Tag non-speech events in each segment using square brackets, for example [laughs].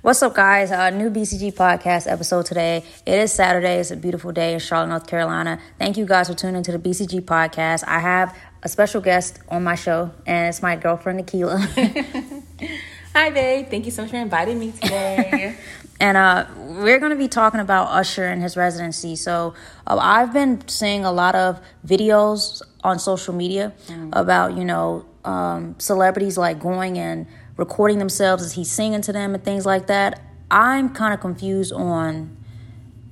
What's up, guys? Uh, new BCG podcast episode today. It is Saturday. It's a beautiful day in Charlotte, North Carolina. Thank you guys for tuning into the BCG podcast. I have a special guest on my show, and it's my girlfriend, Nickyla. [laughs] Hi, babe. Thank you so much for inviting me today. [laughs] and uh, we're going to be talking about Usher and his residency. So uh, I've been seeing a lot of videos on social media mm. about, you know, um, celebrities like going and recording themselves as he's singing to them and things like that. I'm kind of confused on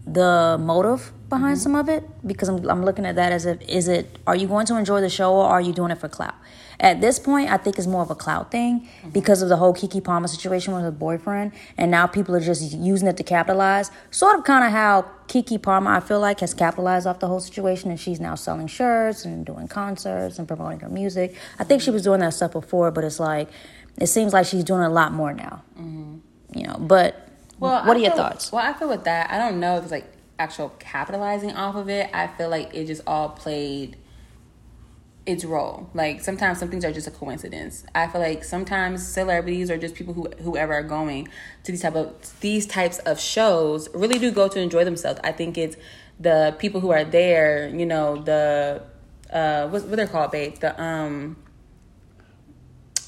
the motive behind mm-hmm. some of it because I'm, I'm looking at that as if is it are you going to enjoy the show or are you doing it for clout at this point i think it's more of a clout thing mm-hmm. because of the whole Keke palmer situation with her boyfriend and now people are just using it to capitalize sort of kind of how Keke palmer i feel like has capitalized off the whole situation and she's now selling shirts and doing concerts and promoting her music i think she was doing that stuff before but it's like it seems like she's doing a lot more now. Mm-hmm. You know, but well, what I are your feel, thoughts? Well, I feel with that, I don't know if it's like actual capitalizing off of it. I feel like it just all played its role. Like sometimes some things are just a coincidence. I feel like sometimes celebrities or just people who whoever are going to these type of these types of shows really do go to enjoy themselves. I think it's the people who are there, you know, the uh what what they're called, babe? The um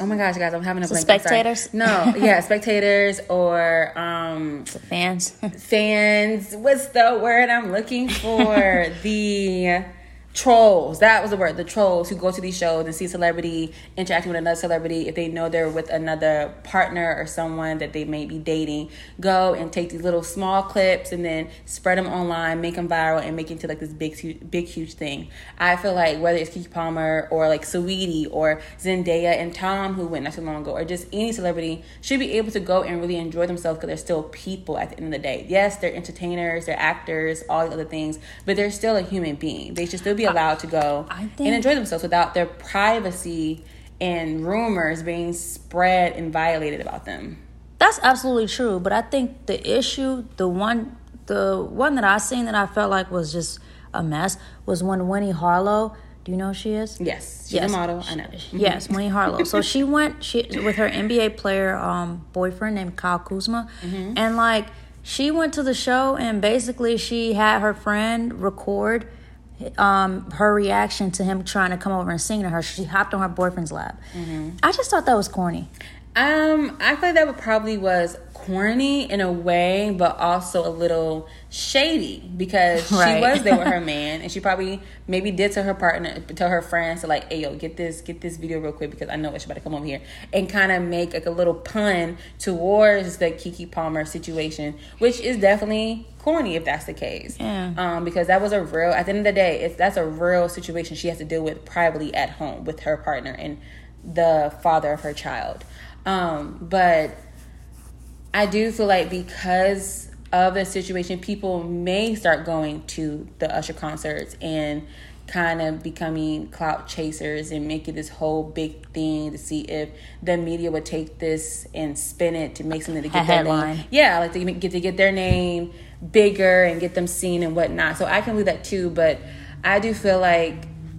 Oh my gosh, guys, I'm having a so blank. Spectators? No, yeah, spectators or um fans. [laughs] fans. What's the word I'm looking for? [laughs] the trolls. That was the word the trolls who go to these shows and see celebrity interacting with another celebrity if they know they're with another partner or someone that they may be dating. Go and take these little small clips and then spread them online make them viral and make it into like this big huge, big huge thing. I feel like whether it's keke palmer or like Saweetie or zendaya and tom who went not too long ago or just any celebrity should be able to go and really enjoy themselves because they're still people at the end of the day. Yes they're entertainers they're actors all the other things but they're still a human being. They should still be be allowed to go think, and enjoy themselves without their privacy and rumors being spread and violated about them. That's absolutely true, but I think the issue, the one, the one that I seen that I felt like was just a mess was when Winnie Harlow. Do you know who she is? Yes, she's yes. a model. I know. Mm-hmm. [laughs] Yes, Winnie Harlow. so she [laughs] went she with her NBA player um, boyfriend named Kyle Kuzma, mm-hmm. and like she went to the show and basically she had her friend record um, her reaction to him trying to come over and sing to her. She hopped on her boyfriend's lap. Mm-hmm. I just thought that was corny. Um, I feel like that probably was corny in a way, but also a little shady because right. she was there with her [laughs] man, and she probably maybe did to her partner, to her friends to like, "Hey, yo, get this, get this video real quick because I know it's about to come over here," and kind of make like a little pun towards the Keke Palmer situation, which is definitely corny if that's the case. Yeah. Um, because that was a real. At the end of the day, it's that's a real situation she has to deal with privately at home with her partner and the father of her child. Um, but I do feel like because of the situation, people may start going to the Usher concerts and kind of becoming clout chasers and making this whole big thing to see if the media would take this and spin it to make something to get their name. Yeah, like to get to get their name bigger and get them seen and whatnot. So I can believe that too, but I do feel like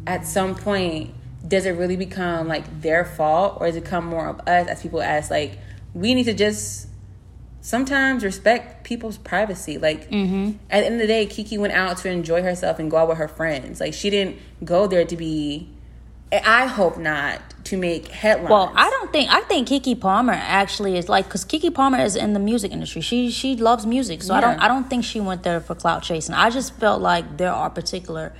at some point does it really become like their fault or does it come more of us as people ask like we need to just sometimes respect people's privacy? Like mm-hmm. at the end of the day keke went out to enjoy herself and go out with her friends. Like she didn't go there to be i hope not to make headlines. Well i don't think i think Keke palmer actually is like because Keke palmer is in the music industry. She she loves music so yeah. i don't i don't think she went there for clout chasing. I just felt like there are particular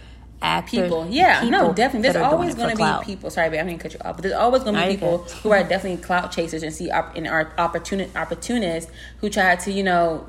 actors, people. Yeah, people no, definitely. There's always going to be people. Sorry, but I'm going to cut you off. But there's always going to be people who are definitely clout chasers and see op- and are opportuni- opportunists who try to you know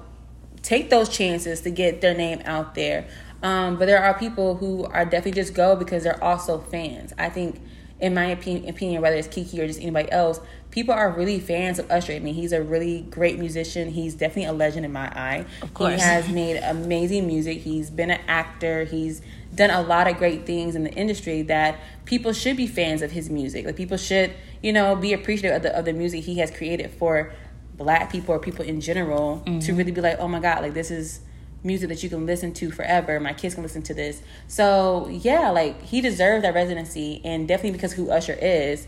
take those chances to get their name out there. Um, but there are people who are definitely just go because they're also fans. I think, in my opinion, opinion, whether it's Keke or just anybody else, people are really fans of Usher. I mean, he's a really great musician. He's definitely a legend in my eye. Of course. He has made amazing music. He's been an actor. He's done a lot of great things in the industry that people should be fans of his music. Like people should, you know, be appreciative of the of the music he has created for black people or people in general mm-hmm. to really be like, oh my god, like this is music that you can listen to forever. My kids can listen to this. So yeah, like he deserves that residency, and definitely because who Usher is,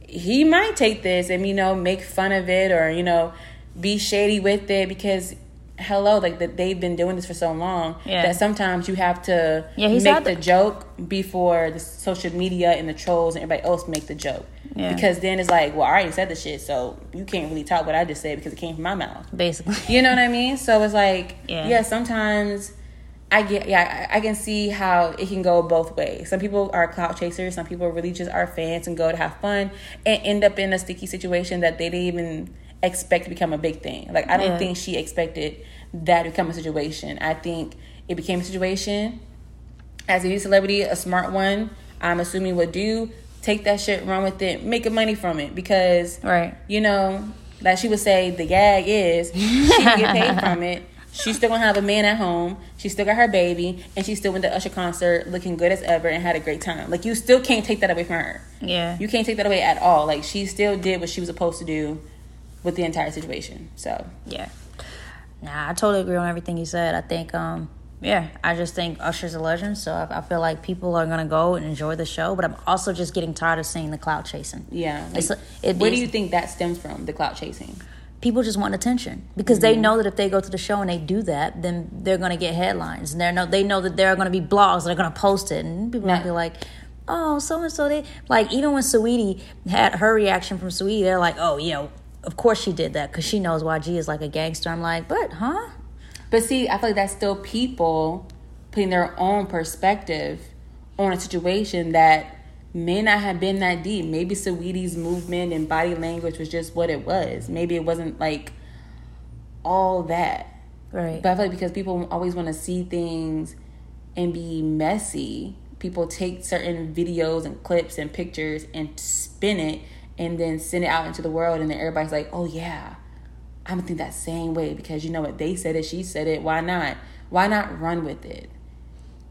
he might take this and you know make fun of it or you know be shady with it because hello, like that they've been doing this for so long yeah. that sometimes you have to yeah, make the, the joke before the social media and the trolls and everybody else make the joke. Yeah. Because then it's like, well, I already said the shit, so you can't really talk what I just said because it came from my mouth. Basically. [laughs] You know what I mean? So it's like, yeah, yeah sometimes I get, yeah, I can see how it can go both ways. Some people are clout chasers, some people really just are fans and go to have fun and end up in a sticky situation that they didn't even expect to become a big thing. Like I don't yeah. think she expected that to become a situation. I think it became a situation. As a new celebrity, a smart one, I'm assuming would do take that shit, run with it, make a money from it because right, you know, like she would say, the gag is she can get paid [laughs] from it. She's still gonna have a man at home. She still got her baby, and she still went to Usher concert looking good as ever and had a great time. Like you still can't take that away from her. Yeah, you can't take that away at all. Like she still did what she was supposed to do with the entire situation. So yeah, nah, I totally agree on everything you said. I think, um, yeah, I just think Usher's a legend. So I, I, feel like people are gonna go and enjoy the show. But I'm also just getting tired of seeing the clout chasing. Yeah, like, it, where do you think that stems from? The clout chasing. People just want attention because mm-hmm. they know that if they go to the show and they do that, then they're gonna get headlines, and they know they know that there are gonna be blogs that are gonna post it, and people gonna be like, oh, so and so they like even when Saweetie had her reaction from Saweetie, they're like, oh, you know, of course she did that because she knows YG is like a gangster. I'm like, but huh? But see, I feel like that's still people putting their own perspective on a situation that may not have been that deep. Maybe Saweetie's movement and body language was just what it was. Maybe it wasn't like all that. Right. But I feel like because people always want to see things and be messy, people take certain videos and clips and pictures and spin it and then send it out into the world and then everybody's like oh yeah i'm gonna think that same way because you know what? They said it she said it why not? Why not run with it?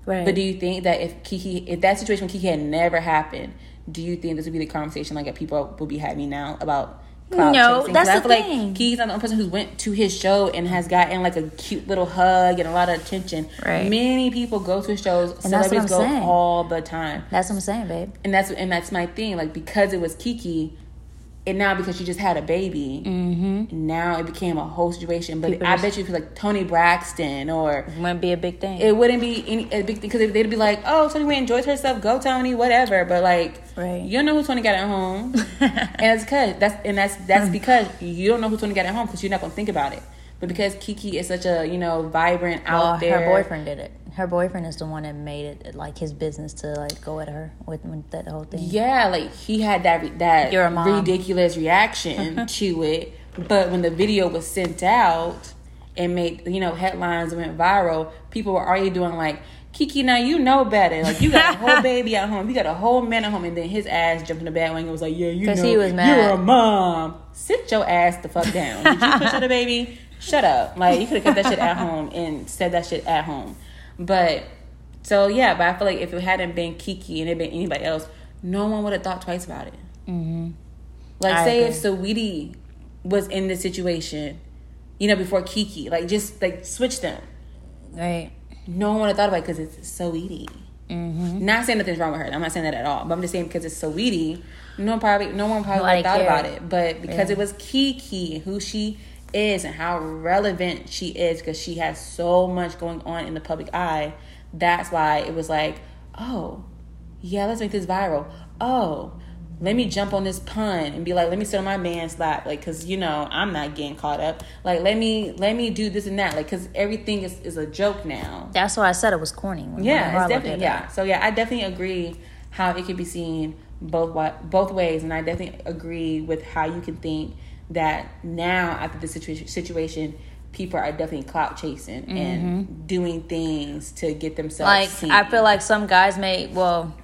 Right. But do you think that if keke if that situation with keke had never happened do you think this would be the conversation like that people will be having now about no, chasing. that's I feel thing. like he's not the only person who went to his show and has gotten like a cute little hug and a lot of attention. Right. Many people go to his shows. And celebrities go saying. all the time. That's what I'm saying, babe. And that's and that's my thing. Like because it was Keke, and now because she just had a baby, mm-hmm. now it became a whole situation. But People I bet you, if like Toni Braxton or it wouldn't be a big thing. It wouldn't be any a big thing because they'd be like, "Oh, Toni enjoys herself. Go, Toni, whatever." But like, right. you don't know who Toni got at home, [laughs] and that's because that's and that's that's because you don't know who Toni got at home because you're not gonna think about it. But because Keke is such a you know vibrant out there, her boyfriend did it her boyfriend is the one that made it like his business to like go at her with, with that whole thing. Yeah, like he had that that ridiculous reaction [laughs] to it, but when the video was sent out and made you know headlines went viral, people were already doing like. Keke, now you know better. Like you got a whole [laughs] baby at home, you got a whole man at home, and then his ass jumped in the bed wing and was like, "Yeah, you know, he was mad. you're a mom. Sit your ass the fuck down. Did you push the baby? Shut up. Like you could have kept that shit at [laughs] home and said that shit at home. But so yeah, but I feel like if it hadn't been Keke and it been anybody else, no one would have thought twice about it. Mm-hmm. Like I say agree. if Saweetie was in this situation, you know, before Keke, like just like switch them. Right. No one would have thought about it because it's Saweetie. Mm-hmm. Not saying nothing's wrong with her. I'm not saying that at all. But I'm just saying because it's Saweetie, no one probably no one probably like thought about it. But because yeah. it was Keke, who she is and how relevant she is because she has so much going on in the public eye. That's why it was like, oh, yeah, let's make this viral. Oh, let me jump on this pun and be like, let me sit on my man's lap, like, cause you know I'm not getting caught up. Like, let me let me do this and that, like, cause everything is, is a joke now. That's why I said it was corny. yeah, it's definitely yeah. So yeah, I definitely agree how it can be seen both both ways, and I definitely agree with how you can think that now after the situation situation people are definitely clout chasing mm-hmm. and doing things to get themselves like seen. i feel like some guys may well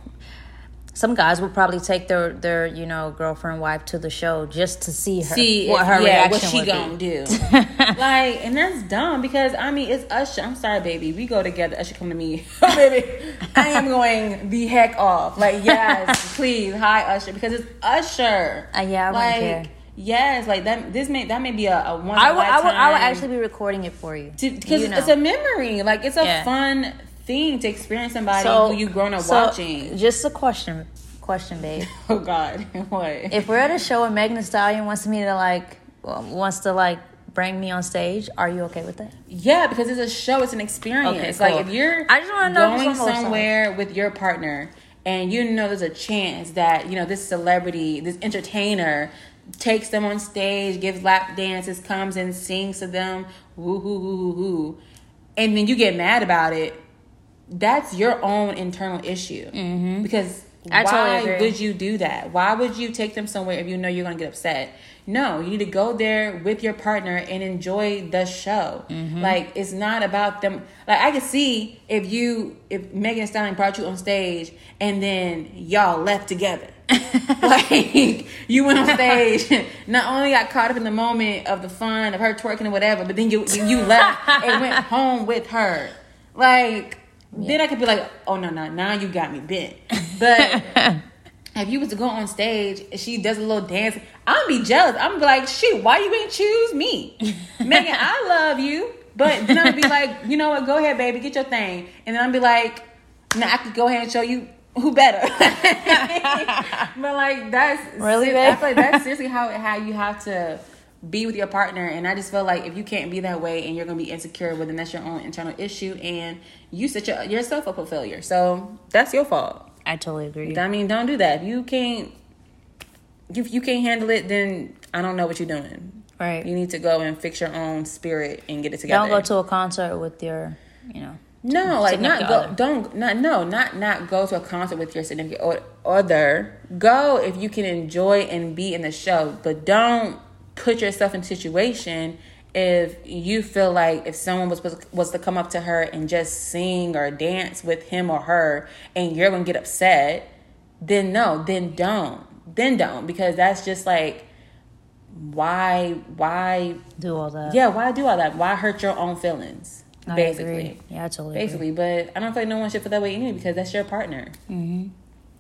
some guys would probably take their their you know girlfriend wife to the show just to see her see what her yeah, what she gonna be. do. [laughs] Like and that's dumb because i mean it's usher. I'm sorry baby. We go together. Usher come to me. [laughs] Oh baby. I am going the heck off. Like yes [laughs] please. Hi usher. Because it's usher. Uh, yeah I like Yes, like that. This may that may be a, a one. I would, I would, I would actually be recording it for you because you know. it's a memory. Like it's a yeah. fun thing to experience somebody so, who you grown up so watching. Just a question, question, babe. [laughs] oh God, [laughs] what? If we're at a show and Megan Thee Stallion wants me to like um, wants to like bring me on stage, are you okay with that? Yeah, because it's a show, it's an experience. Okay, cool. Like if you're I just wanna know if going somewhere with your partner and you know there's a chance that, you know, this celebrity, this entertainer takes them on stage, gives lap dances, comes and sings to them, woo hoo hoo hoo hoo, and then you get mad about it, that's your own internal issue. Mm-hmm. Because I totally why agree. would you do that? Why would you take them somewhere if you know you're gonna get upset? No, you need to go there with your partner and enjoy the show. Mm-hmm. Like it's not about them. Like I could see if you if Megan Stallion brought you on stage and then y'all left together. [laughs] like you went on stage, not only got caught up in the moment of the fun of her twerking and whatever, but then you you, left and went [laughs] home with her. Like then I could be like, oh no no now you got me bent. But [laughs] if you was to go on stage and she does a little dance, I'm be jealous. I'm be like, shoot, why you ain't choose me? Megan, I love you. But then I'd be like, you know what, go ahead, baby, get your thing. And then I'd be like, now I could go ahead and show you who better. [laughs] but like that's Really, ser- I feel like that's seriously how it, how you have to be with your partner and I just feel like if you can't be that way and you're gonna be insecure, well then that's your own internal issue and you set your, yourself up for failure. So that's your fault. I totally agree. I mean, don't do that. If you can't, if you can't handle it, then I don't know what you're doing. Right. You need to go and fix your own spirit and get it together. Don't go to a concert with your, you know. No, like not go. other. Don't not no not not go to a concert with your significant other. Go if you can enjoy and be in the show, but don't put yourself in a situation if you feel like if someone was was to come up to her and just sing or dance with him or her and you're gonna get upset then no then don't then don't because that's just like why why Do all that. yeah why do all that why hurt your own feelings I basically agree. Yeah, I totally basically but i don't feel like no one should feel that way anyway because that's your partner mm-hmm.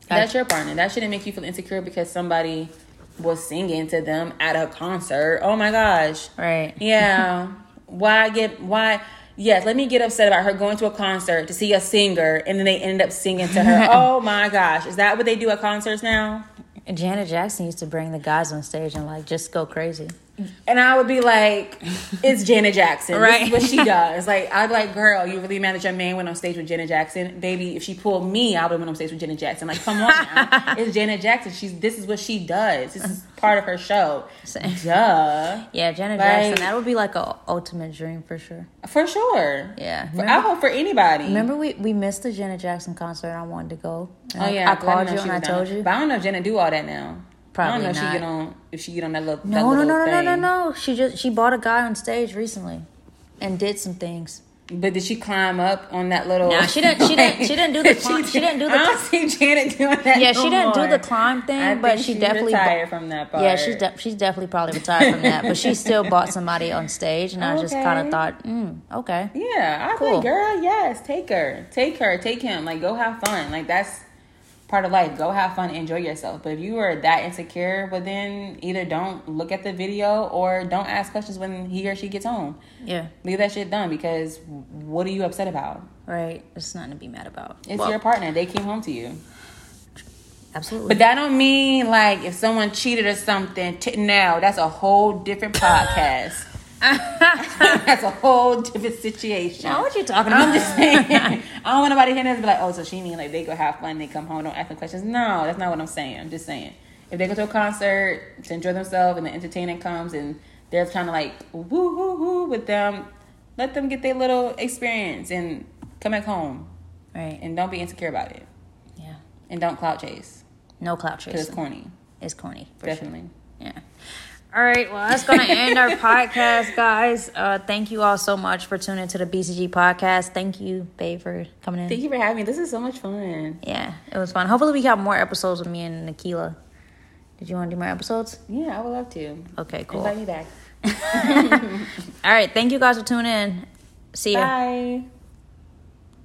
that's your partner that shouldn't make you feel insecure because somebody was singing to them at a concert oh my gosh. Right. yeah. [laughs] Why get why? Yes, let me get upset about her going to a concert to see a singer and then they ended up singing to her. [laughs] oh my gosh, is that what they do at concerts now? Janet Jackson used to bring the guys on stage and like just go crazy. And I would be like, it's Janet Jackson. Right. This is what she [laughs] does. Like, I'd be like, girl, you really that your man went on stage with Janet Jackson? Baby, if she pulled me, I would have went on stage with Janet Jackson. Like, come on now. [laughs] it's Janet Jackson. She's this is what she does. This is part of her show. Same. Duh. Yeah, Janet Like- Jackson. That would be like a ultimate dream for sure. For sure. Yeah. For, I hope for anybody. Remember we, we missed the Janet Jackson concert I wanted to go. Oh I- yeah, I called didn't you and I told you. But I don't know if Jenna do all that now. Probably I don't know if she get on if she get on that little No, no, little no, no, no, thing. no, no. She just she bought a guy on stage recently, and did some things. But did she climb up on that little? Nah, she didn't- she didn't- she didn't do the [laughs] climb- she didn't do the I don't see Janet doing that. Yeah, no she didn't do the climb thing, I but she she's definitely retired from that part. Yeah, she's de- she's definitely probably retired from that, but she [laughs] still bought somebody on stage, and I just kind of thought, mm, okay, Yeah, I Cool. like, girl, yes, take her, take her, take him. Like, go have fun. Like that's part of life. Go have fun, enjoy yourself. But if you are that insecure, well then either don't look at the video or don't ask questions when he or she gets home. yeah, Leave that shit done because what are you upset about? right. It's nothing to be mad about. It's Well, your partner. They came home to you. absolutely. But that don't mean like if someone cheated or something. T- no, that's a whole different [coughs] podcast. [laughs] that's a whole different situation. now what you talking about? I'm just saying. I don't want nobody hearing this and be like, oh, so she mean like they go have fun, they come home, don't ask them questions. No, that's not what I'm saying. I'm just saying. If they go to a concert to enjoy themselves and the entertainer comes and they're trying to like woo woo woo with them, let them get their little experience and come back home. right. And don't be insecure about it. Yeah. And don't clout chase. No clout Because it's corny. It's corny. For Definitely. Sure. Yeah. All right. Well, that's going to end our podcast, guys. Uh, thank you all so much for tuning to the BCG podcast. Thank you, babe, for coming in. Thank you for having me. This is so much fun. Yeah, it was fun. Hopefully, we have more episodes with me and Nickyla. Did you want to do more episodes? Yeah, I would love to. Okay, cool. Invite me back. [laughs] All right. Thank you guys for tuning in. See ya. Bye.